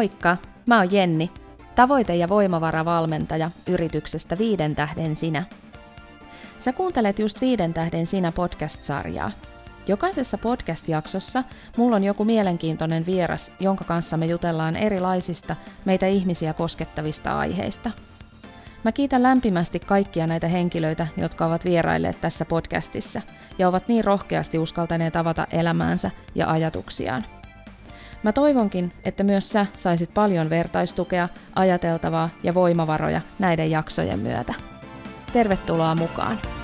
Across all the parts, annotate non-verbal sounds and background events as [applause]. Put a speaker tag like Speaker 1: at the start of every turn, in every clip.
Speaker 1: Moikka, mä oon Jenni, tavoite- ja voimavaravalmentaja yrityksestä Viiden tähden sinä. Sä kuuntelet just Viiden tähden sinä podcast-sarjaa. Jokaisessa podcast-jaksossa mulla on joku mielenkiintoinen vieras, jonka kanssa me jutellaan erilaisista meitä ihmisiä koskettavista aiheista. Mä kiitän lämpimästi kaikkia näitä henkilöitä, jotka ovat vierailleet tässä podcastissa ja ovat niin rohkeasti uskaltaneet avata elämäänsä ja ajatuksiaan. Mä toivonkin, että myös sä saisit paljon vertaistukea, ajateltavaa ja voimavaroja näiden jaksojen myötä. Tervetuloa mukaan!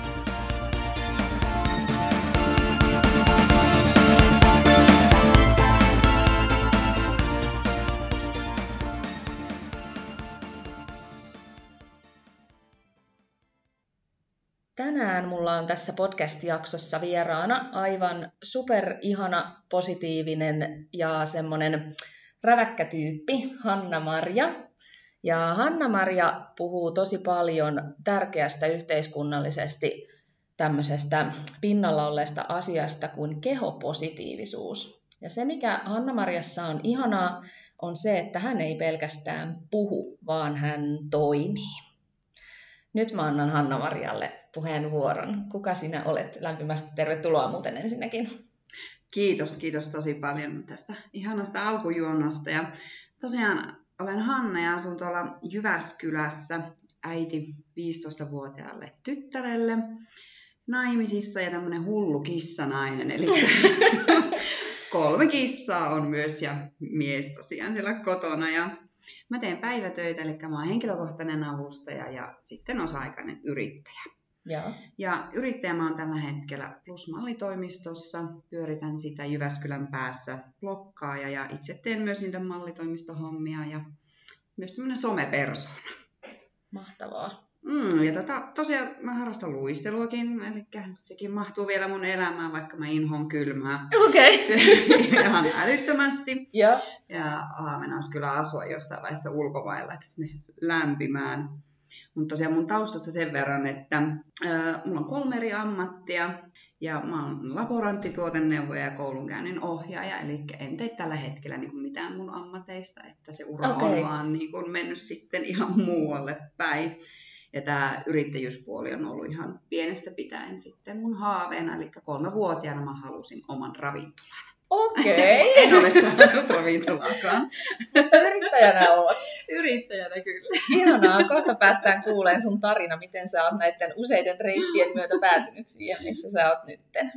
Speaker 1: Tänään mulla on tässä podcast-jaksossa vieraana aivan superihana, positiivinen ja semmoinen räväkkä tyyppi, Hanna-Maria. Ja Hanna-Maria puhuu tosi paljon tärkeästä yhteiskunnallisesti tämmöisestä pinnalla olleesta asiasta kuin kehopositiivisuus. Ja se, mikä Hanna-Mariassa on ihanaa, on se, että hän ei pelkästään puhu, vaan hän toimii. Nyt mä annan Hanna-Marialle puheenvuoron. Kuka sinä olet? Lämpimästi tervetuloa muuten ensinnäkin.
Speaker 2: Kiitos, kiitos tosi paljon tästä ihanasta alkujuonnosta. Ja tosiaan olen Hanna ja asun tuolla Jyväskylässä äiti 15-vuotiaalle tyttärelle naimisissa ja tämmöinen hullu kissanainen. Eli [laughs] kolme kissaa on myös ja mies tosiaan siellä kotona. Ja Mä teen päivätöitä, eli mä oon henkilökohtainen avustaja ja sitten osa-aikainen yrittäjä. Ja, ja yrittäjä mä oon tällä hetkellä Plusmallitoimistossa, pyöritän sitä Jyväskylän päässä blokkaaja ja itse teen myös niitä mallitoimistohommia ja myös tämmöinen somepersona.
Speaker 1: Mahtavaa.
Speaker 2: Mm, ja tota, tosiaan mä harrastan luisteluakin, eli sekin mahtuu vielä mun elämään, vaikka mä inhoon kylmää.
Speaker 1: Okei.
Speaker 2: Okay. [laughs] Ihan älyttömästi. Ja, ja olisi kyllä asua jossain vaiheessa ulkomailla, että sinne lämpimään. Mutta tosiaan mun taustassa sen verran, että äh, mulla on kolme eri ammattia ja mä oon laborantti, tuotenneuvoja ja koulunkäynnin ohjaaja, eli en tee tällä hetkellä niin kuin mitään mun ammateista, että se ura okay. on vaan niin kuin mennyt sitten ihan muualle päin. Ja tämä yrittäjyyspuoli on ollut ihan pienestä pitäen sitten mun haaveena, eli kolmevuotiaana mä halusin oman ravintolan.
Speaker 1: Okei. Okay. [laughs]
Speaker 2: en ole saanut ravintolaakaan.
Speaker 1: Mutta [laughs] yrittäjänä oot.
Speaker 2: Yrittäjänä kyllä.
Speaker 1: Ihanaa. Kohta päästään kuuleen sun tarina, miten sä oot näiden useiden reittien myötä päätynyt siihen, missä sä oot nytten.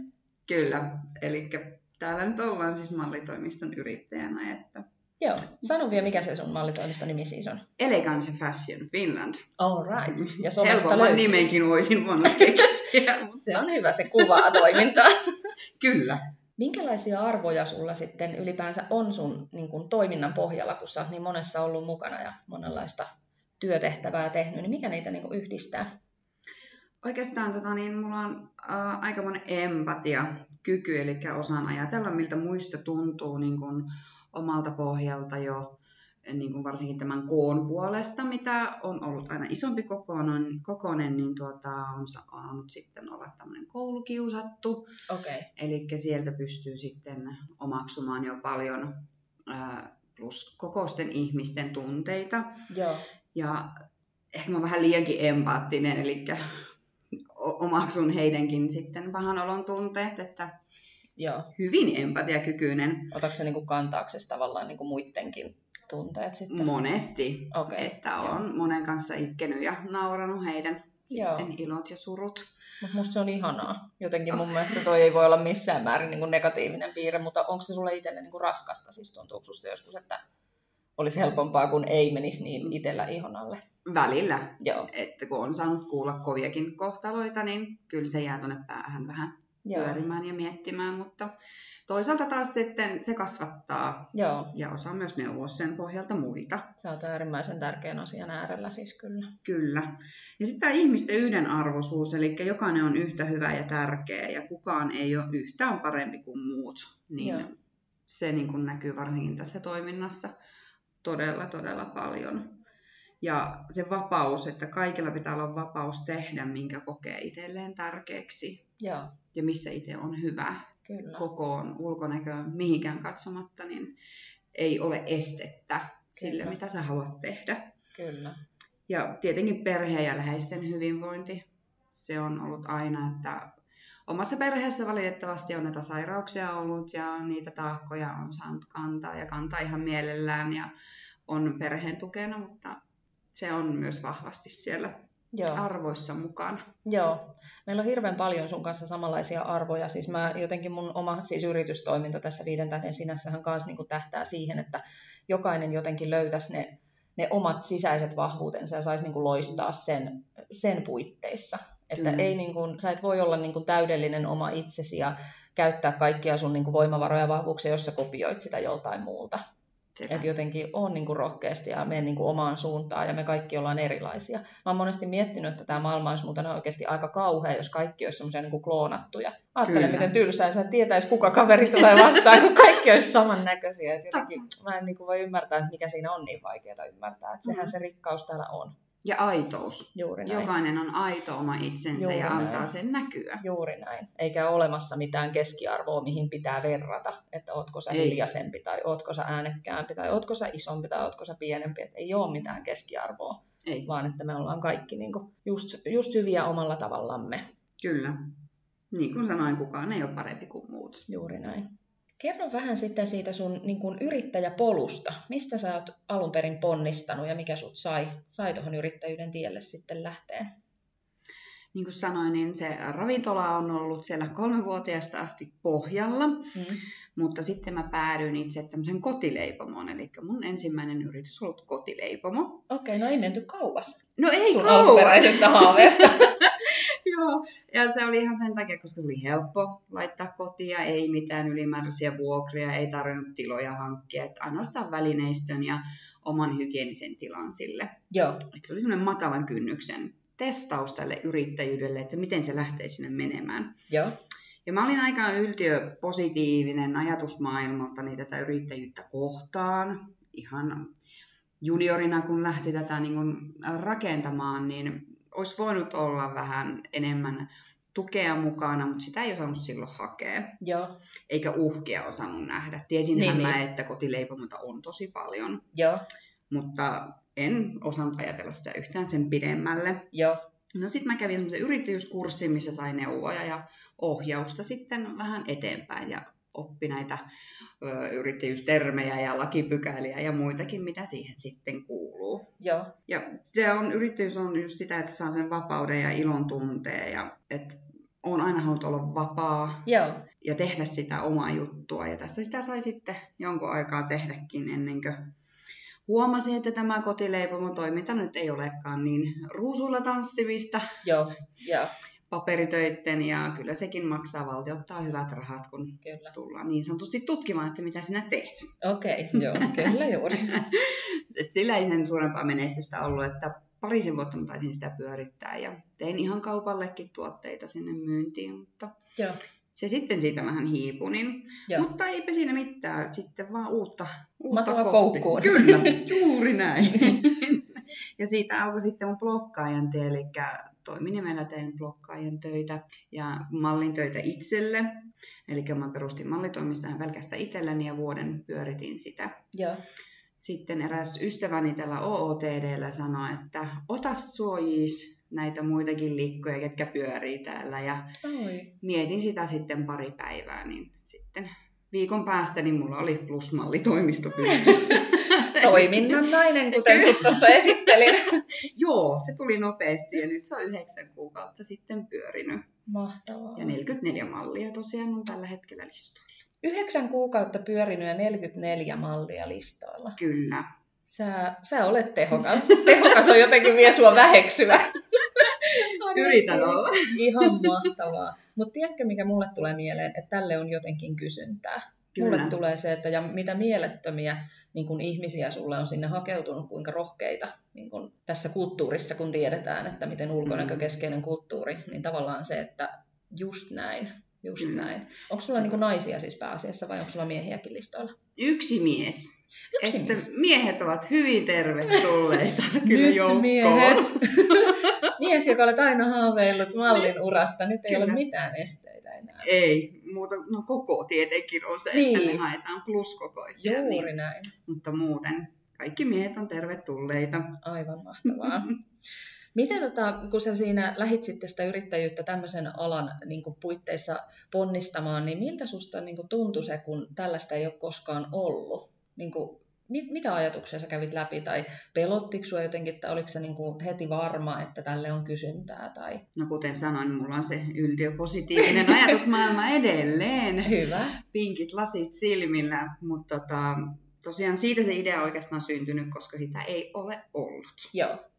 Speaker 2: Kyllä. Eli täällä nyt ollaan siis mallitoimiston yrittäjänä, että
Speaker 1: Joo. Sano vielä, mikä se sun mallitoimiston nimi siis on.
Speaker 2: Elegance Fashion Finland.
Speaker 1: All right.
Speaker 2: Ja Helpomman nimenkin voisin voinut keksiä. [laughs]
Speaker 1: Mutta... se on hyvä, se kuvaa toimintaa.
Speaker 2: Kyllä.
Speaker 1: Minkälaisia arvoja sulla sitten ylipäänsä on sun niin kun, toiminnan pohjalla, kun sä oot niin monessa ollut mukana ja monenlaista työtehtävää tehnyt, niin mikä niitä niin yhdistää?
Speaker 2: Oikeastaan tota, niin, mulla on äh, aikamoinen empatia, kyky, eli osaan ajatella, miltä muista tuntuu niin kun, omalta pohjalta jo niin kuin varsinkin tämän koon puolesta, mitä on ollut aina isompi kokoinen, kokoinen niin tuota, on saanut sitten olla tämmöinen koulukiusattu.
Speaker 1: Okay.
Speaker 2: Eli sieltä pystyy sitten omaksumaan jo paljon ää, plus kokoisten ihmisten tunteita.
Speaker 1: Joo.
Speaker 2: Ja ehkä mä oon vähän liiankin empaattinen, eli omaksun heidänkin sitten pahan olon tunteet, että
Speaker 1: Joo.
Speaker 2: hyvin empatiakykyinen.
Speaker 1: Otatko se niin kantaaksesi tavallaan niin kuin muidenkin tunteet sitten?
Speaker 2: Monesti.
Speaker 1: Okay.
Speaker 2: Että on Joo. monen kanssa itkenyt ja nauranut heidän
Speaker 1: Joo.
Speaker 2: sitten ilot ja surut.
Speaker 1: Mutta musta se on ihanaa. Jotenkin mun mielestä toi ei voi olla missään määrin niin kuin negatiivinen piirre, mutta onko se sulle itselle niin kuin raskasta? Siis tuntuuko susta joskus, että olisi helpompaa, kun ei menisi niin itsellä ihon alle?
Speaker 2: Välillä.
Speaker 1: Joo.
Speaker 2: Että kun on saanut kuulla koviakin kohtaloita, niin kyllä se jää tuonne päähän vähän Joo. pyörimään ja miettimään, mutta toisaalta taas sitten se kasvattaa
Speaker 1: Joo.
Speaker 2: ja osaa myös neuvoa sen pohjalta muita.
Speaker 1: Se on äärimmäisen tärkeän asian äärellä siis kyllä.
Speaker 2: Kyllä. Ja sitten tämä ihmisten yhdenarvoisuus, eli jokainen on yhtä hyvä ja tärkeä ja kukaan ei ole yhtään parempi kuin muut. Niin Joo. se niin kuin näkyy varsinkin tässä toiminnassa todella, todella paljon. Ja se vapaus, että kaikilla pitää olla vapaus tehdä, minkä kokee itselleen tärkeäksi.
Speaker 1: Joo.
Speaker 2: Ja missä itse on hyvä.
Speaker 1: Kyllä.
Speaker 2: Kokoon, ulkonäköön, mihinkään katsomatta, niin ei ole estettä sille,
Speaker 1: Kyllä.
Speaker 2: mitä sä haluat tehdä.
Speaker 1: Kyllä.
Speaker 2: Ja tietenkin perheen ja läheisten hyvinvointi. Se on ollut aina, että omassa perheessä valitettavasti on näitä sairauksia ollut ja niitä taakkoja on saanut kantaa ja kantaa ihan mielellään ja on perheen tukena, mutta se on myös vahvasti siellä
Speaker 1: Joo.
Speaker 2: arvoissa mukana.
Speaker 1: Joo. Meillä on hirveän paljon sun kanssa samanlaisia arvoja. Siis mä jotenkin mun oma siis yritystoiminta tässä viiden tähden sinässähän kanssa niin tähtää siihen, että jokainen jotenkin löytäisi ne, ne omat sisäiset vahvuutensa ja saisi niin loistaa sen, sen puitteissa. Että
Speaker 2: Kyllä.
Speaker 1: ei niin kuin, sä et voi olla niin kuin täydellinen oma itsesi ja käyttää kaikkia sun niin kuin voimavaroja ja vahvuuksia, jos sä kopioit sitä joltain muulta.
Speaker 2: Sepä.
Speaker 1: Että jotenkin on niin kuin rohkeasti ja mene niin kuin omaan suuntaan ja me kaikki ollaan erilaisia. Mä oon monesti miettinyt, että tämä maailma olisi muuten oikeasti aika kauhea, jos kaikki olisi semmoisia niin kuin kloonattuja. Ajattele,
Speaker 2: Kyllä.
Speaker 1: miten tylsää, sä et tietäisi, kuka kaveri tulee vastaan, kun kaikki olisi samannäköisiä. Et jotenkin, mä en niin kuin voi ymmärtää, että mikä siinä on niin vaikeaa ymmärtää. Että sehän
Speaker 2: Mm.
Speaker 1: se rikkaus täällä on.
Speaker 2: Ja aitous.
Speaker 1: Juuri näin.
Speaker 2: Jokainen on aito oma itsensä
Speaker 1: Juuri
Speaker 2: ja
Speaker 1: näin.
Speaker 2: antaa sen näkyä.
Speaker 1: Juuri näin. Eikä ole olemassa mitään keskiarvoa, mihin pitää verrata, että ootko sä
Speaker 2: Ei.
Speaker 1: hiljaisempi tai ootko sä äänekkäämpi tai ootko sä isompi tai ootko sä pienempi. Että ei ole mitään keskiarvoa,
Speaker 2: Ei,
Speaker 1: vaan että me ollaan kaikki niin kuin just, just hyviä omalla tavallamme.
Speaker 2: kyllä. Niin kuin sanoin, kukaan ei ole parempi kuin muut.
Speaker 1: Juuri näin. Kerro vähän sitten siitä sun niin kuin yrittäjäpolusta. Mistä sä oot alun perin ponnistanut ja mikä sut sai, sai tuohon yrittäjyyden tielle sitten lähteen?
Speaker 2: Niin kuin sanoin, niin se ravintola on ollut siellä kolmevuotiaasta asti pohjalla,
Speaker 1: Mm.
Speaker 2: mutta sitten mä päädyin itse tämmöisen kotileipomoon, eli mun ensimmäinen yritys on ollut kotileipomo.
Speaker 1: Okei, no ei menty kauas
Speaker 2: No ei
Speaker 1: sun alkuperäisestä haaveesta. [laughs]
Speaker 2: Joo, ja se oli ihan sen takia, koska oli helppo laittaa kotia, ei mitään ylimääräisiä vuokria, ei tarvinnut tiloja hankkia, että ainoastaan välineistön ja oman hygienisen tilan sille.
Speaker 1: Joo,
Speaker 2: Et se oli semmoinen matalan kynnyksen testaus tälle yrittäjyydelle, että miten se lähtee sinne menemään.
Speaker 1: joo.
Speaker 2: Ja mä olin aika yltiöpositiivinen ajatusmaailmaltani tätä yrittäjyyttä kohtaan. Ihan juniorina, kun lähti tätä niin kun rakentamaan, niin olisi voinut olla vähän enemmän tukea mukana, mutta sitä ei osannut silloin hakea.
Speaker 1: Joo,
Speaker 2: Eikä uhkia osannut nähdä. Tiesinhän
Speaker 1: Niin,
Speaker 2: mä,
Speaker 1: niin.
Speaker 2: että kotileipomota on tosi paljon,
Speaker 1: joo,
Speaker 2: mutta en osannut ajatella sitä yhtään sen pidemmälle.
Speaker 1: joo.
Speaker 2: No sitten mä kävin semmoisen yrittäjyyskurssin, missä sain neuvoja ja ohjausta sitten vähän eteenpäin ja oppi näitä ö, yrittäjyystermejä ja lakipykäliä ja muitakin, mitä siihen sitten kuuluu.
Speaker 1: Joo,
Speaker 2: Ja se on, yrittäjyys on just sitä, että saa sen vapauden ja ilon tunteen ja että on aina halunnut olla vapaa
Speaker 1: joo,
Speaker 2: ja tehdä sitä omaa juttua. Ja tässä sitä sai sitten jonkun aikaa tehdäkin ennen kuin huomasin, että tämä kotileipomo toiminta nyt ei olekaan niin ruusulla tanssimista
Speaker 1: joo, joo,
Speaker 2: paperitöitten ja kyllä sekin maksaa, valtio ottaa hyvät rahat, kun
Speaker 1: kyllä.
Speaker 2: tullaan niin sanotusti tutkimaan, että mitä sinä teet.
Speaker 1: Okei, joo, kyllä juuri. [laughs]
Speaker 2: Et sillä ei sen suurempaa menestystä ollut, että parisen vuotta mä taisin sitä pyörittää ja tein ihan kaupallekin tuotteita sinne myyntiin, mutta
Speaker 1: Joo,
Speaker 2: se sitten siitä vähän hiipui, niin,
Speaker 1: joo.
Speaker 2: mutta eipä siinä mitään, sitten vaan uutta, uutta kohti.
Speaker 1: koukkuun.
Speaker 2: Kyllä, juuri näin. [laughs] ja siitä alkoi sitten mun blokkaajan tie, eli toiminimellä tein blokkaajan töitä ja mallin töitä itselle. Eli mä perustin mallitoimistoon pelkästään itselleni ja vuoden pyöritin sitä.
Speaker 1: Joo,
Speaker 2: Sitten eräs ystäväni tällä OOTDllä sanoi, että ota suojis näitä muitakin likkoja, ketkä pyörii täällä. Ja
Speaker 1: Oi.
Speaker 2: mietin sitä sitten pari päivää, niin sitten viikon päästä niin mulla oli plusmallitoimisto pystyssä. [laughs]
Speaker 1: Toiminnan nainen, kuten sut tuossa [laughs] esittelin.
Speaker 2: Joo, se tuli nopeasti ja nyt se on yhdeksän kuukautta sitten pyörinyt.
Speaker 1: Mahtavaa.
Speaker 2: Ja 44 mallia tosiaan on tällä hetkellä listoilla.
Speaker 1: Yhdeksän kuukautta pyörinyt ja 44 mallia listoilla.
Speaker 2: Kyllä.
Speaker 1: Sä, sä olet tehokas. [laughs] Tehokas on jotenkin vie sua väheksyä. [laughs]
Speaker 2: Yritän olla.
Speaker 1: Ihan mahtavaa. Mutta tiedätkö, mikä mulle tulee mieleen, että tälle on jotenkin kysyntää.
Speaker 2: Kyllä.
Speaker 1: Mulle tulee se, että ja mitä mielettömiä niin kun ihmisiä sulle on sinne hakeutunut, kuinka rohkeita niin kun tässä kulttuurissa, kun tiedetään, että miten ulkonäkökeskeinen kulttuuri, niin tavallaan se, että just näin, just
Speaker 2: Kyllä.
Speaker 1: näin. Onko sulla niin kun naisia siis pääasiassa vai onko sulla miehiäkin listoilla?
Speaker 2: Yksi mies.
Speaker 1: Yksi
Speaker 2: että
Speaker 1: mies.
Speaker 2: miehet ovat hyvin tervetulleita [laughs] kyllä
Speaker 1: Nyt
Speaker 2: joukkoon.
Speaker 1: miehet. [laughs] [laughs] Mies, joka olet aina haaveillut mallin urasta, nyt ei
Speaker 2: Kyllä.
Speaker 1: ole mitään esteitä enää.
Speaker 2: Ei, muuta, no koko tietenkin on se, että
Speaker 1: Niin.
Speaker 2: me haetaan pluskokoisia.
Speaker 1: Juuri
Speaker 2: Niin,
Speaker 1: näin.
Speaker 2: mutta muuten kaikki miehet on tervetulleita.
Speaker 1: Aivan mahtavaa. Miten, tota, kun sä siinä lähit sitten sitä yrittäjyyttä tämmöisen alan niin kuin puitteissa ponnistamaan, niin miltä susta niin kuin tuntui se, kun tällaista ei ole koskaan ollut? Niin kuin, mit, mitä ajatuksia sä kävit läpi, tai pelottiko sua jotenkin, tai oliko se niin kuin heti varma, että tälle on kysyntää? Tai...
Speaker 2: No kuten sanoin, mulla on se yltiöpositiivinen [laughs] ajatusmaailma edelleen.
Speaker 1: Hyvä.
Speaker 2: Pinkit lasit silmillä, mutta tota, tosiaan siitä se idea oikeastaan syntynyt, koska sitä ei ole ollut.
Speaker 1: Joo.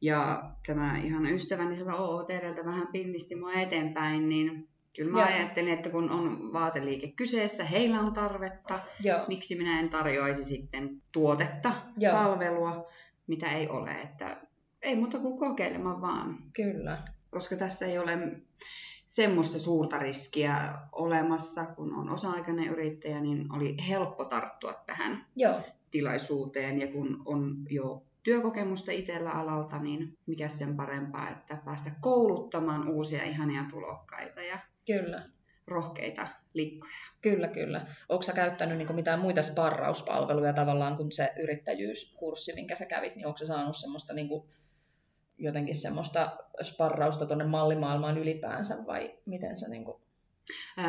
Speaker 2: Ja tämä ihan ystäväni sieltä OOTltä vähän pinnisti mua eteenpäin, niin kyllä mä Joo. ajattelin, että kun on vaateliike kyseessä, heillä on tarvetta, Joo. miksi minä en tarjoaisi sitten tuotetta, Joo. palvelua, mitä ei ole. Että ei muuta kuin kokeilemaan vaan.
Speaker 1: Kyllä.
Speaker 2: Koska tässä ei ole semmoista suurta riskiä olemassa, kun on osa-aikainen yrittäjä, niin oli helppo tarttua tähän Joo. tilaisuuteen. Ja kun on jo työkokemusta itsellä alalta, niin mikä sen parempaa, että päästä kouluttamaan uusia ihania tulokkaita ja
Speaker 1: kyllä.
Speaker 2: rohkeita likkoja.
Speaker 1: Kyllä, kyllä. Onko sä käyttänyt niin mitään muita sparrauspalveluja tavallaan kuin se yrittäjyyskurssi, minkä sä kävit, niin onko sä saanut semmoista niin kuin, jotenkin semmoista sparrausta tuonne mallimaailmaan ylipäänsä vai miten sä niin kuin...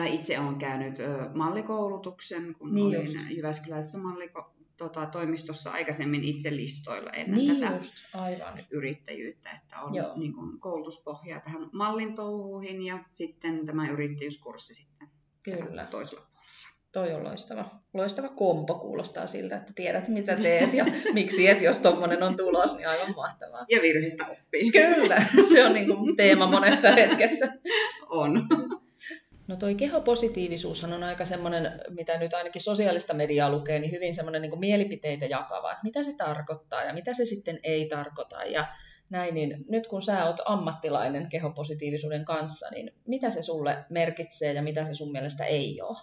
Speaker 2: Itse olen käynyt mallikoulutuksen, kun niin olin just. Jyväskylässä malliko- tota, toimistossa aikaisemmin itse listoilla ennen
Speaker 1: niin
Speaker 2: tätä
Speaker 1: just, aivan.
Speaker 2: yrittäjyyttä, että on niin kuin, koulutuspohjaa tähän mallin touhuihin ja sitten tämä yrittäjyyskurssi sitten
Speaker 1: Kyllä.
Speaker 2: toisella puolella.
Speaker 1: Toi on loistava. Loistava kompo kuulostaa siltä, että tiedät mitä teet ja [laughs] miksi et, jos tuommoinen on tulos, niin aivan mahtavaa.
Speaker 2: Ja virheistä oppii.
Speaker 1: Kyllä, se on niin kuin teema monessa hetkessä. [laughs]
Speaker 2: On.
Speaker 1: No toi kehopositiivisuushan on aika semmoinen, mitä nyt ainakin sosiaalista mediaa lukee, niin hyvin semmoinen niin mielipiteitä jakava, että mitä se tarkoittaa ja mitä se sitten ei tarkoita ja näin, niin nyt kun sä oot ammattilainen kehopositiivisuuden kanssa, niin mitä se sulle merkitsee ja mitä se sun mielestä ei ole?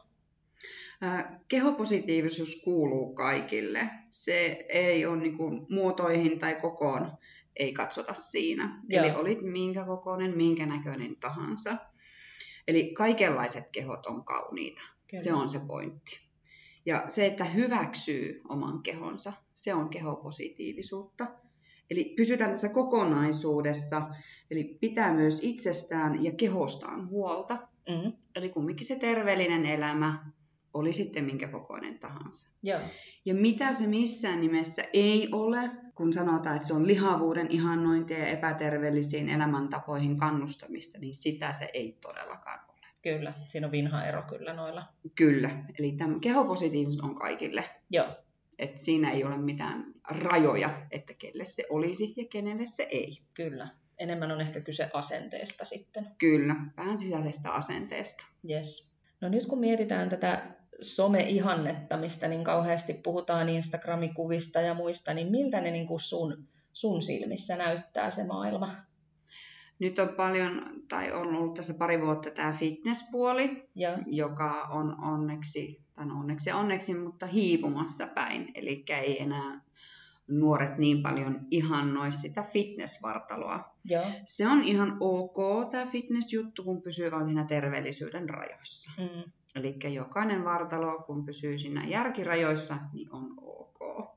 Speaker 2: Kehopositiivisuus kuuluu kaikille. Se ei ole niin kuin muotoihin tai kokoon, ei katsota siinä. Joo. Eli olit minkä kokoinen, minkä näköinen tahansa. Eli kaikenlaiset kehot on kauniita. Kyllä. Se on se pointti. Ja se, että hyväksyy oman kehonsa, se on kehopositiivisuutta. Eli pysytään tässä kokonaisuudessa, eli pitää myös itsestään ja kehostaan huolta. Mm-hmm. Eli kumminkin se terveellinen elämä, oli sitten minkä kokoinen tahansa.
Speaker 1: Joo.
Speaker 2: Ja mitä se missään nimessä ei ole, kun sanotaan, että se on lihavuuden ihannointia ja epäterveellisiin elämäntapoihin kannustamista, niin sitä se ei todellakaan ole.
Speaker 1: Kyllä, siinä on vinha ero kyllä noilla.
Speaker 2: Kyllä, eli tämä kehopositiivisuus on kaikille.
Speaker 1: Joo.
Speaker 2: Et siinä ei ole mitään rajoja, että kelle se olisi ja kenelle se ei.
Speaker 1: Kyllä. Enemmän on ehkä kyse asenteesta sitten.
Speaker 2: Kyllä, vähän sisäisestä asenteesta.
Speaker 1: Yes. No nyt kun mietitään tätä some-ihannetta, mistä niin kauheasti puhutaan Instagramikuvista ja muista, niin miltä ne niin kuin sun, sun silmissä näyttää se maailma?
Speaker 2: Nyt on paljon, tai on ollut tässä pari vuotta tämä fitnesspuoli, ja. joka on onneksi, tai no onneksi onneksi, mutta hiipumassa päin. Eli ei enää nuoret niin paljon ihannoi sitä fitnessvartaloa.
Speaker 1: Ja.
Speaker 2: Se on ihan ok tämä fitnessjuttu, kun pysyy vain siinä terveellisyyden rajoissa.
Speaker 1: Mm.
Speaker 2: Eli jokainen vartalo, kun pysyy siinä järkirajoissa, niin on ok.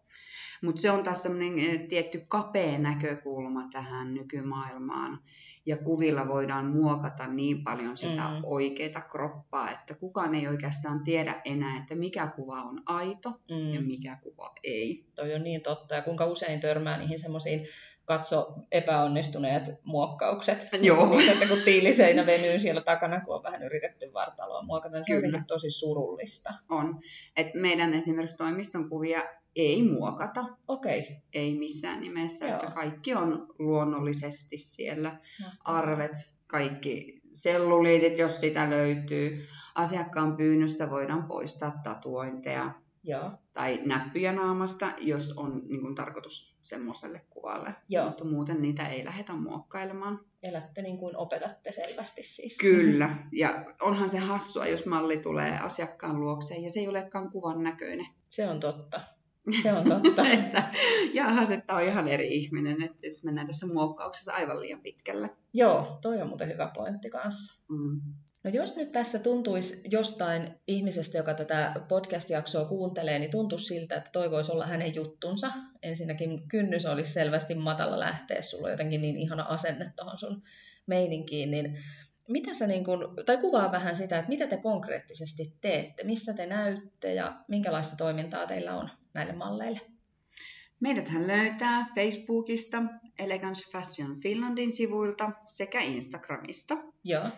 Speaker 2: Mutta se on taas sellainen eh, tietty kapea näkökulma tähän nykymaailmaan. Ja kuvilla voidaan muokata niin paljon sitä mm. oikeaa kroppaa, että kukaan ei oikeastaan tiedä enää, että mikä kuva on aito mm. ja mikä kuva ei.
Speaker 1: Toi on niin totta. Ja kuinka usein törmää niihin semmoisiin katso epäonnistuneet muokkaukset.
Speaker 2: Joo.
Speaker 1: Niin, että kun tiiliseinä venyy siellä takana, kun on vähän yritetty vartaloa muokata, niin se on jotenkin tosi surullista.
Speaker 2: On. Et meidän esimerkiksi toimiston kuvia ei muokata.
Speaker 1: Okei. Okay.
Speaker 2: Ei missään nimessä. Joo. Että kaikki on luonnollisesti siellä. No. Arvet, kaikki selluliitit, jos sitä löytyy. Asiakkaan pyynnöstä voidaan poistaa tatuointeja.
Speaker 1: Joo.
Speaker 2: Tai näppyjä naamasta, jos on niin kuin, tarkoitus semmoiselle kuvalle.
Speaker 1: Joo.
Speaker 2: Mutta muuten niitä ei lähdetä muokkailemaan.
Speaker 1: Elätte niin kuin opetatte selvästi siis.
Speaker 2: Kyllä. [laughs] Ja onhan se hassua, jos malli tulee asiakkaan luokseen ja se ei olekaan kuvan näköinen.
Speaker 1: Se on totta. Se on [laughs] totta.
Speaker 2: että, jahas, että on ihan eri ihminen, että jos mennään tässä muokkauksessa aivan liian pitkälle.
Speaker 1: Joo, toi on muuten hyvä pointti kanssa.
Speaker 2: Mm.
Speaker 1: No jos nyt tässä tuntuisi jostain ihmisestä, joka tätä podcast-jaksoa kuuntelee, niin tuntuisi siltä, että toi voisi olla hänen juttunsa. Ensinnäkin kynnys olisi selvästi matala lähteä, sulla on jotenkin niin ihana asenne tuohon sun meininkiin, niin mitä sä niin kun, tai kuvaa vähän sitä, että mitä te konkreettisesti teette, missä te näytte ja minkälaista toimintaa teillä on näille malleille?
Speaker 2: Meidäthän löytää Facebookista, Elegance Fashion Finlandin sivuilta sekä Instagramista.
Speaker 1: Joo.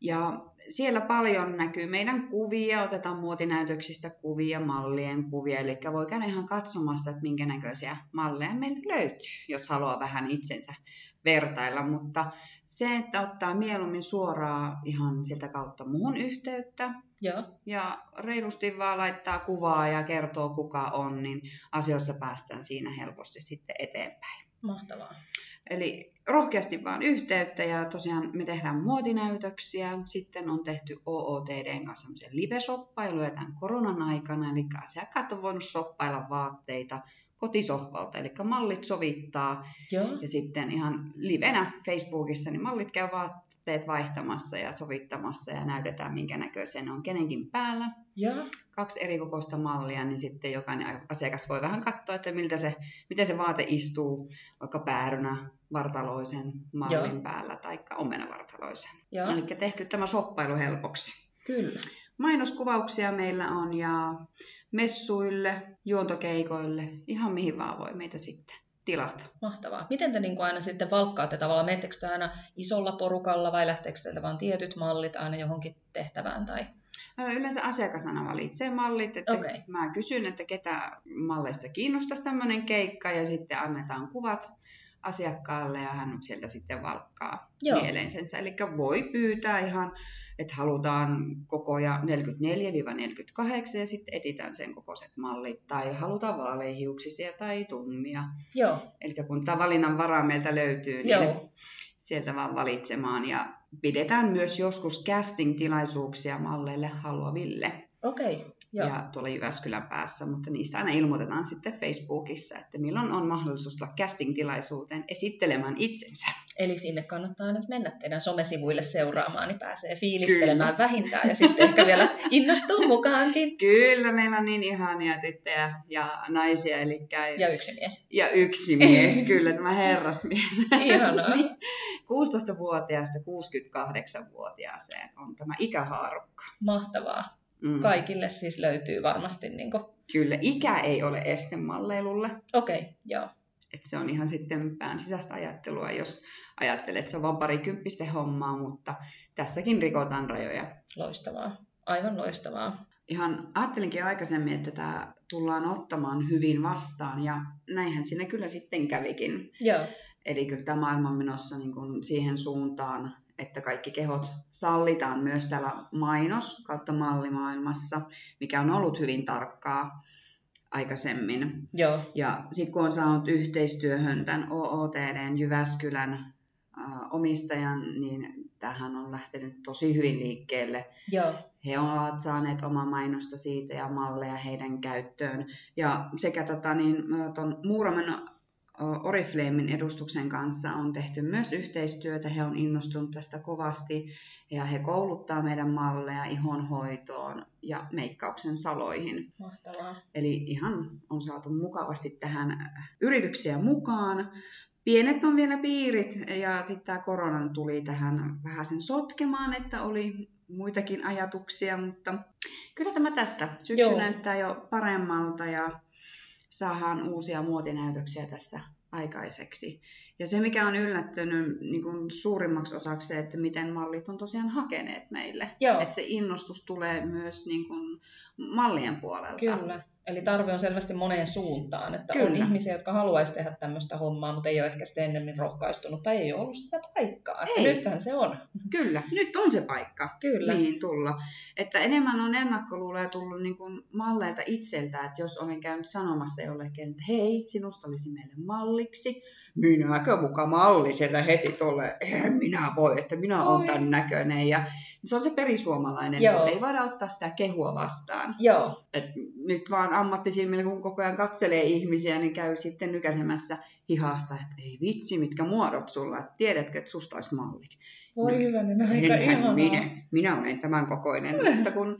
Speaker 2: Ja siellä paljon näkyy meidän kuvia, otetaan muotinäytöksistä kuvia, mallien kuvia, eli voi käydä ihan katsomassa, että minkä näköisiä malleja meiltä löytyy, jos haluaa vähän itsensä vertailla, mutta se, että ottaa mieluummin suoraan ihan sieltä kautta muun yhteyttä
Speaker 1: Joo.
Speaker 2: ja reilusti vaan laittaa kuvaa ja kertoo kuka on, niin asioissa päästään siinä helposti sitten eteenpäin.
Speaker 1: Mahtavaa.
Speaker 2: Eli rohkeasti vaan yhteyttä ja tosiaan me tehdään muotinäytöksiä. Sitten on tehty OOTDn kanssa semmoisia live-shoppailuja tämän koronan aikana, eli asiakkaat on voinut shoppailla vaatteita kotisohvalta, eli mallit sovittaa.
Speaker 1: Joo.
Speaker 2: Ja sitten ihan livenä Facebookissa, niin mallit käy vaatteet vaihtamassa ja sovittamassa ja näytetään, minkä näköisiä ne on kenenkin päällä.
Speaker 1: Joo.
Speaker 2: Kaksi eri kokoista mallia, niin sitten jokainen asiakas voi vähän katsoa, että miltä se, miten se vaate istuu vaikka päärynä vartaloisen mallin
Speaker 1: Joo.
Speaker 2: päällä tai omenavartaloisen.
Speaker 1: Joo.
Speaker 2: Eli tehty tämä shoppailu helpoksi.
Speaker 1: Kyllä.
Speaker 2: Mainoskuvauksia meillä on ja messuille, juontokeikoille, ihan mihin vaan voi meitä sitten tilata.
Speaker 1: Mahtavaa. Miten te niin kuin aina sitten valkkaatte tavallaan? Menettekö te aina isolla porukalla vai lähteekö teiltä vain tietyt mallit aina johonkin tehtävään? Tai...
Speaker 2: Yleensä asiakas aina valitsee mallit, että
Speaker 1: Okei.
Speaker 2: mä kysyn, että ketä malleista kiinnostaisi tämmöinen keikka ja sitten annetaan kuvat asiakkaalle ja hän sieltä sitten valkkaa
Speaker 1: Joo.
Speaker 2: mielensensä. Eli voi pyytää ihan, että halutaan kokoja 44-48 ja sitten etitään sen kokoiset mallit tai halutaan vaaleihiuksisia tai tummia.
Speaker 1: Joo.
Speaker 2: Eli kun tämä valinnan vara meiltä löytyy, niin
Speaker 1: Joo.
Speaker 2: sieltä vaan valitsemaan ja pidetään myös joskus casting-tilaisuuksia malleille haluaville
Speaker 1: Okei. Joo.
Speaker 2: ja tuolla Jyväskylän päässä, mutta niistä aina ilmoitetaan sitten Facebookissa, että milloin on mahdollisuus tulla casting-tilaisuuteen esittelemään itsensä.
Speaker 1: Eli sinne kannattaa nyt mennä teidän somesivuille seuraamaan, niin pääsee fiilistelemään vähintään ja sitten ehkä vielä [laughs] innostuu mukaankin.
Speaker 2: Kyllä, meillä on niin ihania tyttöjä ja naisia, eli
Speaker 1: Ja yksi mies.
Speaker 2: ja yksi mies, kyllä tämä herrasmies. [laughs]
Speaker 1: Ihanaa. [laughs]
Speaker 2: 16-vuotiaasta 68-vuotiaaseen on tämä ikähaarukka.
Speaker 1: Mahtavaa.
Speaker 2: Mm.
Speaker 1: Kaikille siis löytyy varmasti. Niin kuin...
Speaker 2: Kyllä, ikä ei ole este malleilulle.
Speaker 1: Okei, joo.
Speaker 2: että se on ihan sitten pään sisäistä ajattelua, jos ajattelet, että se on vain parikymppisten hommaa, mutta tässäkin rikotaan rajoja.
Speaker 1: Loistavaa. Aivan loistavaa.
Speaker 2: Ihan ajattelinkin aikaisemmin, että tämä tullaan ottamaan hyvin vastaan, ja näinhän siinä kyllä sitten kävikin.
Speaker 1: Joo.
Speaker 2: Eli kyllä tämä maailma on menossa niin kuin siihen suuntaan, että kaikki kehot sallitaan myös täällä mainos- kautta mallimaailmassa, mikä on ollut hyvin tarkkaa aikaisemmin.
Speaker 1: Joo.
Speaker 2: Ja sitten kun on saanut yhteistyöhön tämän OOTDn Jyväskylän äh, omistajan, niin tähän on lähtenyt tosi hyvin liikkeelle.
Speaker 1: Joo.
Speaker 2: He ovat saaneet omaa mainosta siitä ja malleja heidän käyttöön. Ja sekä tota, niin, ton Muuramen Oriflamein edustuksen kanssa on tehty myös yhteistyötä. He on innostunut tästä kovasti ja he kouluttaa meidän malleja ihonhoitoon ja meikkauksen saloihin.
Speaker 1: Mahtavaa.
Speaker 2: Eli ihan on saatu mukavasti tähän yrityksiä mukaan. Pienet on vielä piirit ja sitten tämä korona tuli tähän vähän sen sotkemaan, että oli muitakin ajatuksia, mutta kyllä tämä tästä. Syksy
Speaker 1: Joo.
Speaker 2: näyttää jo paremmalta ja saadaan uusia muotinäytöksiä tässä aikaiseksi. Ja se, mikä on yllättänyt niin kuin suurimmaksi osaksi se, että miten mallit on tosiaan hakeneet meille.
Speaker 1: Joo.
Speaker 2: Että se innostus tulee myös niin kuin mallien puolelta.
Speaker 1: Kyllä. Eli tarve on selvästi moneen suuntaan, että on
Speaker 2: Kyllä.
Speaker 1: ihmisiä, jotka haluaisi tehdä tämmöistä hommaa, mutta ei ole ehkä sitten ennemmin rohkaistunut tai ei ole ollut sitä paikkaa. Että
Speaker 2: Ei.
Speaker 1: nythän se on.
Speaker 2: Kyllä, nyt on se paikka,
Speaker 1: Kyllä.
Speaker 2: mihin tulla. Että enemmän on ennakkoluuloja tullut niin kuin malleilta itseltä, että jos olen käynyt sanomassa jollekin, että hei, sinusta olisi meille malliksi. Minäkö muka malli sieltä heti tulee? En minä voi, että minä olen tämän näköinen. Ja Se on se perisuomalainen,
Speaker 1: Joo.
Speaker 2: ei voida ottaa sitä kehua vastaan.
Speaker 1: Joo,
Speaker 2: Et nyt vaan ammattisilmillä, kun koko ajan katselee ihmisiä, niin käy sitten nykäsemässä hihasta, että ei vitsi, mitkä muodot sulla, tiedätkö, että susta olisi mallit.
Speaker 1: Voi
Speaker 2: No,
Speaker 1: hyvänen aika ihanaa.
Speaker 2: minä, minä olen tämän kokoinen, [laughs] mutta kun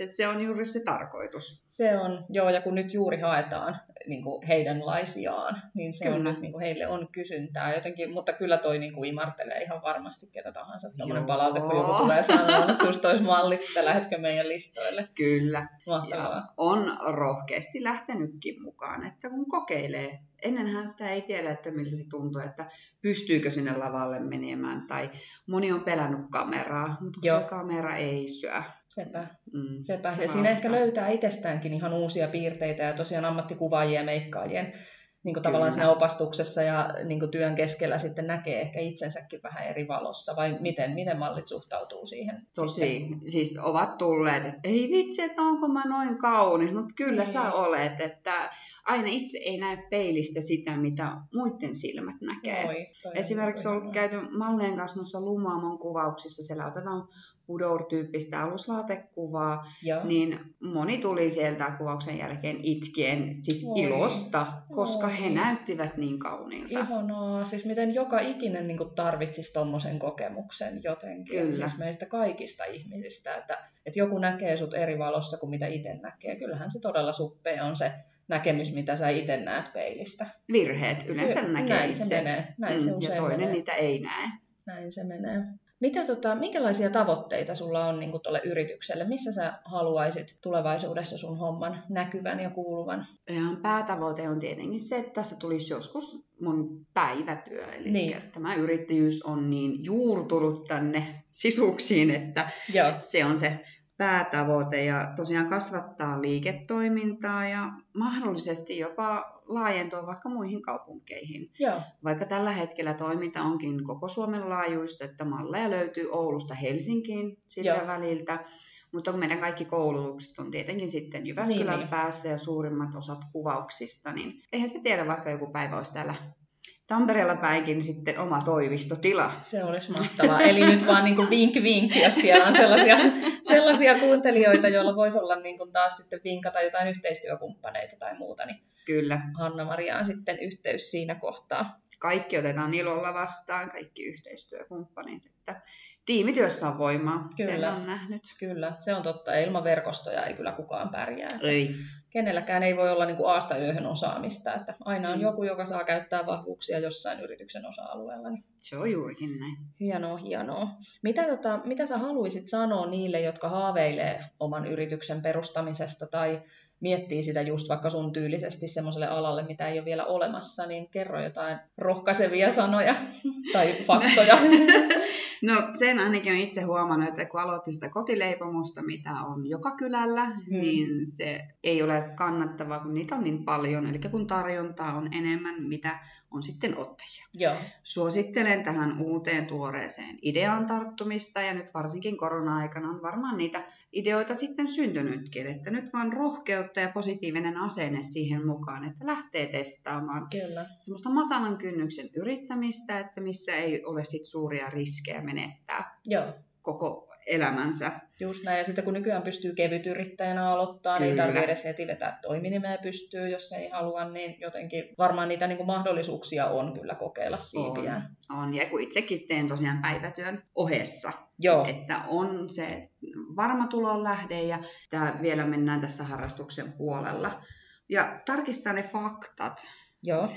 Speaker 2: että se on juuri se tarkoitus.
Speaker 1: Se on, joo, ja kun nyt juuri haetaan niin kuin heidänlaisiaan, niin se on
Speaker 2: Kyllä.
Speaker 1: niin kuin heille on kysyntää jotenkin, mutta kyllä toi niin kuin imartelee ihan varmasti ketä tahansa. Tuommoinen palaute, kun joku tulee sanomaan, että susta olisi mallit, että lähdetkö meidän listoille.
Speaker 2: Kyllä.
Speaker 1: Mahtavaa.
Speaker 2: Ja on rohkeasti lähtenytkin mukaan, että kun kokeilee. Ennenhän sitä ei tiedä, että miltä se tuntuu, että pystyykö sinne lavalle menemään. Tai moni on pelännyt kameraa, mutta
Speaker 1: Joo.
Speaker 2: se kamera ei syö.
Speaker 1: Sepä.
Speaker 2: Mm,
Speaker 1: Sepä.
Speaker 2: se
Speaker 1: siinä ehkä löytää itsestäänkin ihan uusia piirteitä ja tosiaan ammattikuvaajien ja meikkaajien niin kuin tavallaan
Speaker 2: Kyllä.
Speaker 1: siinä opastuksessa ja niin kuin työn keskellä sitten näkee ehkä itsensäkin vähän eri valossa, vai miten, miten mallit suhtautuu siihen? sitten?
Speaker 2: Tosi, siis ovat tulleet, että ei vitsi, että onko mä noin kaunis, mutta kyllä
Speaker 1: Niin.
Speaker 2: sä olet, että aina itse ei näe peilistä sitä, mitä muiden silmät näkee.
Speaker 1: Oi, toi on
Speaker 2: Esimerkiksi on ollut käyty mallien kanssa noissa Lumaamon kuvauksissa, siellä otetaan Udour-tyyppistä aluslaatekuvaa,
Speaker 1: Joo.
Speaker 2: niin moni tuli sieltä kuvauksen jälkeen itkien, siis
Speaker 1: Oi.
Speaker 2: ilosta, koska
Speaker 1: Oi.
Speaker 2: he näyttivät niin kauniilta.
Speaker 1: Ihanaa, siis miten joka ikinen niin kuin tarvitsisi tuommoisen kokemuksen jotenkin,
Speaker 2: Kyllä.
Speaker 1: siis meistä kaikista ihmisistä, että, että joku näkee sut eri valossa kuin mitä itse näkee. Kyllähän se todella suppea on se näkemys, mitä sä itse näet peilistä.
Speaker 2: Virheet yleensä näkee
Speaker 1: näin
Speaker 2: itse.
Speaker 1: se menee, näin se
Speaker 2: Mm,
Speaker 1: usein
Speaker 2: ja toinen
Speaker 1: menee.
Speaker 2: niitä ei näe.
Speaker 1: Näin se menee. Mitä, tota, minkälaisia tavoitteita sulla on niin tuolle yritykselle? Missä sä haluaisit tulevaisuudessa sun homman näkyvän ja kuuluvan?
Speaker 2: Ihan päätavoite on tietenkin se, että tässä tulisi joskus mun päivätyö. Eli
Speaker 1: Niin.
Speaker 2: tämä yrittäjyys on niin juurtunut tänne sisuksiin, että
Speaker 1: Joo.
Speaker 2: se on se päätavoite ja tosiaan kasvattaa liiketoimintaa ja mahdollisesti jopa laajentua vaikka muihin kaupunkeihin.
Speaker 1: Joo.
Speaker 2: Vaikka tällä hetkellä toiminta onkin koko Suomen laajuista, että malleja löytyy Oulusta Helsinkiin siltä
Speaker 1: Joo.
Speaker 2: väliltä, mutta kun meidän kaikki koulutukset on tietenkin sitten Jyväskylän
Speaker 1: Niin,
Speaker 2: niin, päässä ja suurimmat osat kuvauksista, niin eihän se tiedä, vaikka joku päivä olisi täällä Tampereella päinkin sitten oma toimistotila.
Speaker 1: Se olisi mahtavaa. Eli nyt vaan niin kuin vink vink, jos siellä on sellaisia, sellaisia kuuntelijoita, joilla voisi olla niin kuin taas sitten vinkata jotain yhteistyökumppaneita tai muuta, niin
Speaker 2: Kyllä,
Speaker 1: Hanna-Mariaan sitten yhteys siinä kohtaa.
Speaker 2: kaikki otetaan ilolla vastaan, kaikki yhteistyökumppanit. Että tiimityössä on voimaa,
Speaker 1: Kyllä.
Speaker 2: sen on nähnyt.
Speaker 1: Kyllä, se on totta. Ja ilman verkostoja ei kyllä kukaan pärjää.
Speaker 2: Ei.
Speaker 1: Kenelläkään ei voi olla niin kuin aasta yöhön osaamista. Että aina on
Speaker 2: Mm.
Speaker 1: joku, joka saa käyttää vahvuuksia jossain yrityksen osa-alueella. Niin
Speaker 2: Se on juurikin näin.
Speaker 1: hienoa, hienoa. Mitä, tota, mitä sä haluaisit sanoa niille, jotka haaveilee oman yrityksen perustamisesta tai miettii sitä just vaikka sun tyylisesti semmoiselle alalle, mitä ei ole vielä olemassa, niin kerro jotain rohkaisevia sanoja [laughs] tai faktoja. [laughs]
Speaker 2: No sen ainakin olen itse huomannut, että kun aloitti sitä kotileipomusta, mitä on joka kylällä,
Speaker 1: hmm.
Speaker 2: niin se ei ole kannattavaa, kun niitä on niin paljon. Eli kun tarjontaa on enemmän, mitä on sitten ottajia.
Speaker 1: Joo,
Speaker 2: Suosittelen tähän uuteen tuoreeseen ideaan tarttumista ja nyt varsinkin korona-aikana on varmaan niitä ideoita sitten syntynytkin, että nyt vaan rohkeutta ja positiivinen asenne siihen mukaan, että lähtee testaamaan
Speaker 1: kyllä.
Speaker 2: semmoista matalan kynnyksen yrittämistä, että missä ei ole sit suuria riskejä menettää
Speaker 1: Joo,
Speaker 2: koko elämänsä.
Speaker 1: just näin. Ja sitten kun nykyään pystyy kevytyrittäjänä aloittaa, niin ei tarvitse edes heti vetää toiminimeä pystyy, jos ei halua, niin jotenkin varmaan niitä niin kuin mahdollisuuksia on kyllä kokeilla siipiään.
Speaker 2: On, ja kun itsekin teen tosiaan päivätyön ohessa,
Speaker 1: Joo,
Speaker 2: että on se varma tulon lähde ja tää vielä mennään tässä harrastuksen puolella. Ja tarkistaa ne faktat,
Speaker 1: joo.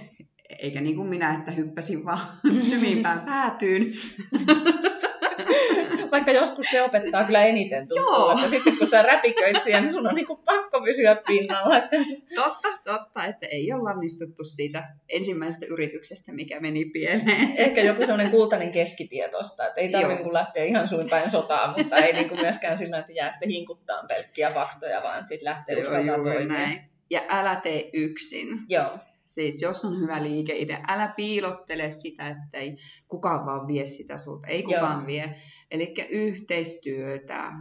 Speaker 2: eikä niin kuin minä, että hyppäsin vaan [laughs] syvimpään päätyyn. [laughs]
Speaker 1: Vaikka joskus se opettaa kyllä eniten tuntuu,
Speaker 2: Joo.
Speaker 1: että sitten kun sä räpiköit siihen, niin sun on niinku pakko pysyä pinnalla. Että...
Speaker 2: Totta, totta, että ei ole lannistuttu siitä ensimmäisestä yrityksestä, mikä meni pieleen.
Speaker 1: Ehkä joku sellainen kultainen keskitie tosta, että ei tarvitse
Speaker 2: Joo.
Speaker 1: niinku lähteä ihan suin päin sotaan, mutta ei niinku myöskään sillä, että jää sitten hinkuttaa pelkkiä faktoja, vaan sitten lähtee
Speaker 2: Se on
Speaker 1: uskaltaa
Speaker 2: juuri
Speaker 1: toimia.
Speaker 2: näin. Ja älä tee yksin.
Speaker 1: Joo,
Speaker 2: Siis jos on hyvä liikeidea, älä piilottele sitä, että ei kukaan vaan vie sitä sulta. Ei kukaan
Speaker 1: Joo.
Speaker 2: vie. Eli yhteistyötä,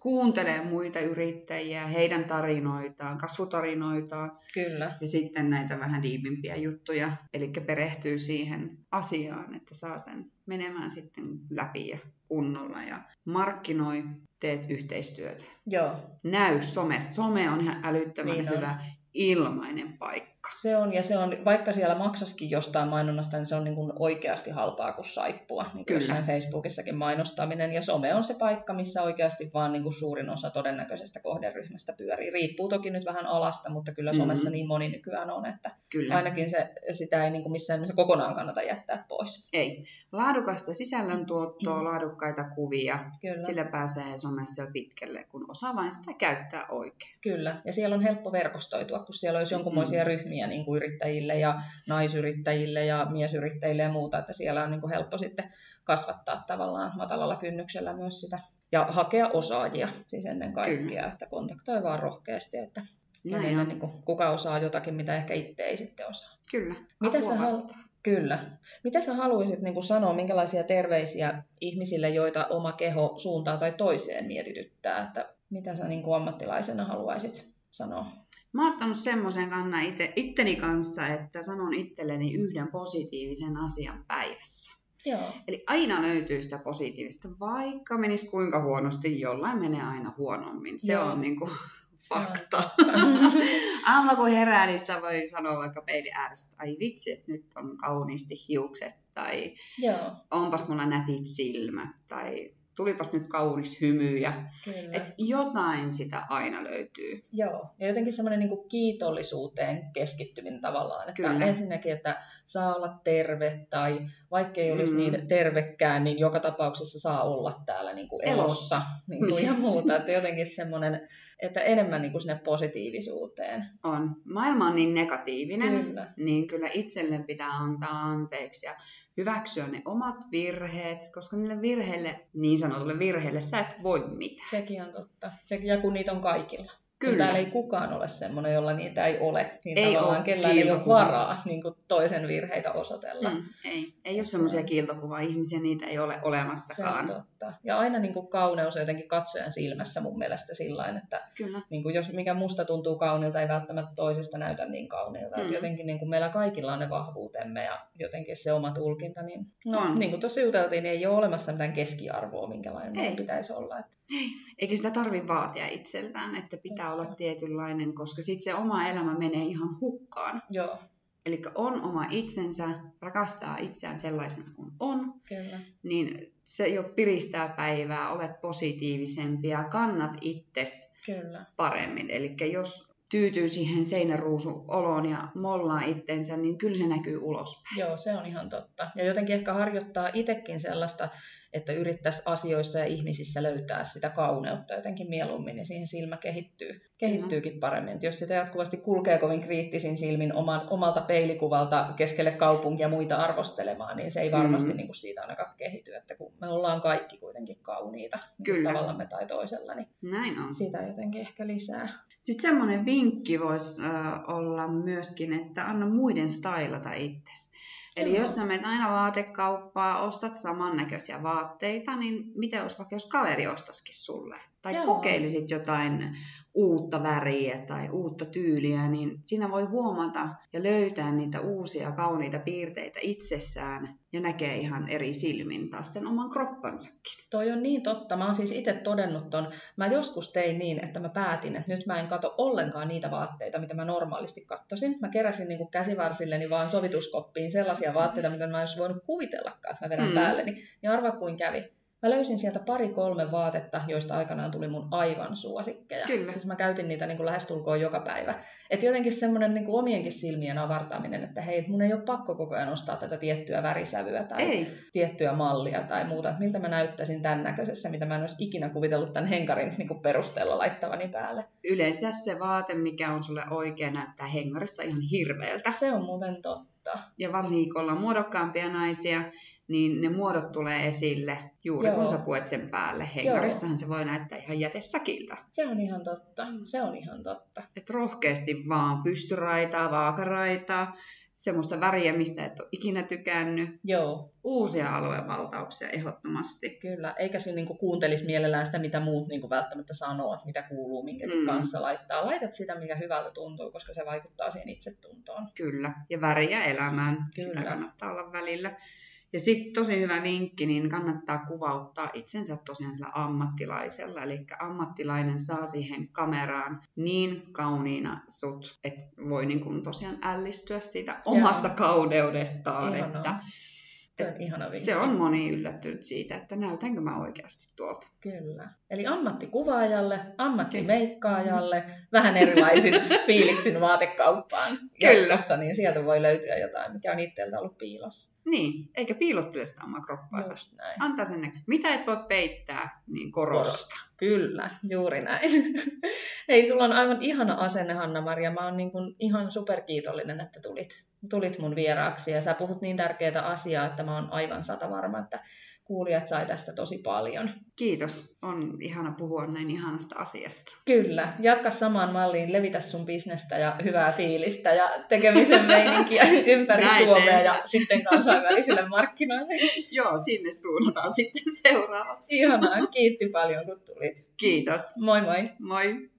Speaker 2: kuuntelee muita yrittäjiä, heidän tarinoitaan, kasvutarinoitaan.
Speaker 1: Kyllä.
Speaker 2: Ja sitten näitä vähän diipimpiä juttuja, eli perehtyy siihen asiaan, että saa sen menemään sitten läpi ja kunnolla ja markkinoi, teet yhteistyötä.
Speaker 1: Joo.
Speaker 2: Näy some. Some on ihan älyttömän niin hyvä on. ilmainen
Speaker 1: paikka. Se on, ja se on, vaikka siellä maksaskin jostain mainonnasta, niin se on niin kuin oikeasti halpaa kuin saippua. Niin kuin Kyllä. Facebookissakin mainostaminen. Ja some on se paikka, missä oikeasti vaan niin kuin suurin osa todennäköisestä kohderyhmästä pyörii. Riippuu toki nyt vähän alasta, mutta kyllä mm-hmm. somessa niin moni nykyään on, että kyllä. ainakin se, sitä ei niin kuin missään nimessä kokonaan kannata jättää pois.
Speaker 2: Ei. Laadukasta sisällöntuottoa, mm. laadukkaita kuvia. Kyllä. Sillä pääsee somessa jo pitkälle, kun osaa vain sitä käyttää oikein.
Speaker 1: Kyllä. Ja siellä on helppo verkostoitua, kun siellä olisi jonkunmoisia mm. ryhmiä ryhmiä niin kuin yrittäjille ja naisyrittäjille ja miesyrittäjille ja muuta, että siellä on niin kuin helppo sitten kasvattaa tavallaan matalalla kynnyksellä myös sitä ja hakea osaajia siis ennen kaikkea, Kyllä. että kontaktoi vaan rohkeasti, että kenelle, niin kuin, kuka osaa jotakin, mitä ehkä itse ei sitten osaa.
Speaker 2: Kyllä,
Speaker 1: mitä sä, hal- Kyllä. Mitä sä haluaisit niin kuin sanoa, minkälaisia terveisiä ihmisille, joita oma keho suuntaan tai toiseen mietityttää, että mitä sä niin kuin ammattilaisena haluaisit sanoa?
Speaker 2: Mä oon ottanut semmoisen kannan ite, itteni kanssa, että sanon itselleni yhden positiivisen asian päivässä.
Speaker 1: Joo.
Speaker 2: Eli aina löytyy sitä positiivista, vaikka menisi kuinka huonosti, jollain menee aina huonommin. Se Joo. on niin kuin fakta. [laughs] Aamulla kun herää, niin sä voi sanoa vaikka peili ääressä, ai vitsi, että nyt on kauniisti hiukset, tai
Speaker 1: Joo.
Speaker 2: onpas mulla nätit silmät, tai tulipas nyt kaunis hymy ja et jotain sitä aina löytyy.
Speaker 1: Joo, ja jotenkin semmoinen niin kiitollisuuteen keskittyminen tavallaan, että Kyllä. ensinnäkin, että saa olla terve tai vaikka ei olisi mm. niin tervekään, niin joka tapauksessa saa olla täällä niin kuin elossa, niin kuin ja muuta, että jotenkin semmoinen, että enemmän niin kuin sinne positiivisuuteen.
Speaker 2: On. Maailma on niin negatiivinen, kyllä. niin kyllä itselle pitää antaa anteeksi ja hyväksyä ne omat virheet, koska niille virheille, niin sanotulle virheille, sä et voi mitään.
Speaker 1: Sekin on totta. Sekin, ja kun niitä on kaikilla. Kyllä. Täällä ei kukaan ole semmoinen, jolla niitä ei ole, niin ei tavallaan ole kellään ei ole varaa niin kuin toisen virheitä osoitella. Mm,
Speaker 2: ei, ei ole semmoisia kiiltokuva-ihmisiä, niitä ei ole olemassakaan.
Speaker 1: Se on totta. Ja aina niin kuin kauneus on jotenkin katsojan silmässä mun mielestä sillä että
Speaker 2: Kyllä.
Speaker 1: Niin kuin jos mikä musta tuntuu kauniilta, ei välttämättä toisesta näytä niin kauniilta. Mm. Että jotenkin niin kuin meillä kaikilla on ne vahvuutemme ja jotenkin se oma tulkinta. Niin, no, mm. niin kuin tuossa juteltiin, niin ei ole olemassa mitään keskiarvoa, minkälainen ei. pitäisi olla. Että...
Speaker 2: Ei, eikä sitä tarvitse vaatia itseltään, että pitää olla tietynlainen, koska sitten se oma elämä menee ihan hukkaan.
Speaker 1: Joo.
Speaker 2: Eli on oma itsensä, rakastaa itseään sellaisena kuin on,
Speaker 1: Kyllä.
Speaker 2: niin se jo piristää päivää, olet positiivisempi ja kannat itses
Speaker 1: Kyllä.
Speaker 2: paremmin. Eli jos tyytyy siihen seinäruusuoloon ja mollaa itsensä, niin kyllä se näkyy ulospäin.
Speaker 1: Joo, se on ihan totta. Ja jotenkin ehkä harjoittaa itsekin sellaista että yrittäisi asioissa ja ihmisissä löytää sitä kauneutta jotenkin mieluummin, ja siihen silmä kehittyy, kehittyykin paremmin. Että jos sitä jatkuvasti kulkee kovin kriittisin silmin oman, omalta peilikuvalta keskelle kaupunkia muita arvostelemaan, niin se ei varmasti mm. niin kuin siitä ainakaan kehity, että kun me ollaan kaikki kuitenkin kauniita niin Kyllä. tavallamme tai toisella, niin
Speaker 2: Näin on.
Speaker 1: sitä jotenkin ehkä lisää.
Speaker 2: Sitten semmoinen vinkki voisi olla myöskin, että anna muiden stylata itsesi. Eli jos sä menet aina vaatekauppaa, ostat samannäköisiä vaatteita, niin miten olisi vaikka jos kaveri ostaisikin sulle? Tai Joo. kokeilisit jotain uutta väriä tai uutta tyyliä, niin siinä voi huomata ja löytää niitä uusia kauniita piirteitä itsessään ja näkee ihan eri silmin taas sen oman kroppansakin.
Speaker 1: Toi on niin totta. Mä oon siis itse todennut ton. Mä joskus tein niin, että mä päätin, että nyt mä en kato ollenkaan niitä vaatteita, mitä mä normaalisti kattosin. Mä keräsin niin käsivarsilleni vaan sovituskoppiin sellaisia vaatteita, mitä mä en olisi voinut kuvitellakaan, että mä vedän mm. päälle. Niin arva kuin kävi Mä löysin sieltä pari-kolme vaatetta, joista aikanaan tuli mun aivan suosikkeja.
Speaker 2: Kyllä.
Speaker 1: Siis mä käytin niitä niin kuin lähestulkoon joka päivä. Et jotenkin semmoinen niin kuin omienkin silmien avartaminen, että hei, mun ei ole pakko koko ajan ostaa tätä tiettyä värisävyä tai
Speaker 2: ei.
Speaker 1: tiettyä mallia tai muuta. Että miltä mä näyttäisin tämän näköisessä, mitä mä en olisi ikinä kuvitellut tämän henkarin niin kuin perusteella laittavani päälle.
Speaker 2: Yleensä se vaate, mikä on sulle oikein, näyttää hengarissa ihan hirveältä.
Speaker 1: Se on muuten totta.
Speaker 2: Ja varsinkin kun ollaan muodokkaampia naisia, niin ne muodot tulee esille juuri Joo. kun sä puet sen päälle. Hengarissahan se voi näyttää ihan jätesäkiltä.
Speaker 1: Se on ihan totta. Se on ihan totta.
Speaker 2: Et rohkeasti vaan pystyraitaa, vaakaraitaa, semmoista väriä, mistä et ole ikinä tykännyt.
Speaker 1: Joo.
Speaker 2: Uusia aluevaltauksia ehdottomasti.
Speaker 1: Kyllä, eikä siinä niinku kuuntelisi mielellään sitä, mitä muut niinku välttämättä sanoo, mitä kuuluu, minkä mm. kanssa laittaa. Laitat sitä, mikä hyvältä tuntuu, koska se vaikuttaa siihen itsetuntoon.
Speaker 2: Kyllä, ja väriä elämään. Kyllä. Sitä kannattaa olla välillä. Ja sitten tosi hyvä vinkki, niin kannattaa kuvauttaa itsensä tosiaan sillä ammattilaisella. Eli ammattilainen saa siihen kameraan niin kauniina sut, että voi niin kun tosiaan ällistyä siitä omasta Joo. kaudeudestaan. Ihanaa. Että
Speaker 1: se on ihana vinkki.
Speaker 2: Se on moni yllättynyt siitä, että näytänkö mä oikeasti tuolta.
Speaker 1: Kyllä. Eli ammattikuvaajalle, ammattimeikkaajalle, vähän erilaisin [laughs] fiiliksin vaatekauppaan. Kyllä. Jatkossa, niin sieltä voi löytyä jotain, mikä on itseltä ollut piilossa.
Speaker 2: Niin, eikä piilottele sitä omaa kroppaansa. Antaa sen näkö. Mitä et voi peittää, niin korosta. korosta.
Speaker 1: Kyllä, juuri näin. [laughs] Hei, sulla on aivan ihana asenne, Hanna-Maria. Mä oon niin kuin ihan superkiitollinen, että tulit, tulit mun vieraaksi. Ja sä puhut niin tärkeää asiaa, että mä oon aivan sata varma, että kuulijat sai tästä tosi paljon.
Speaker 2: Kiitos. On ihana puhua näin ihanasta asiasta.
Speaker 1: Kyllä. Jatka samaan malliin, levitä sun bisnestä ja hyvää fiilistä ja tekemisen [laughs] meininkiä ympäri näin Suomea tehdään. ja sitten kansainvälisille markkinoille. [laughs]
Speaker 2: Joo, sinne suunnataan [laughs] sitten seuraavaksi.
Speaker 1: Ihanaa. Kiitti paljon, kun tulit.
Speaker 2: Kiitos.
Speaker 1: Moi moi.
Speaker 2: Moi.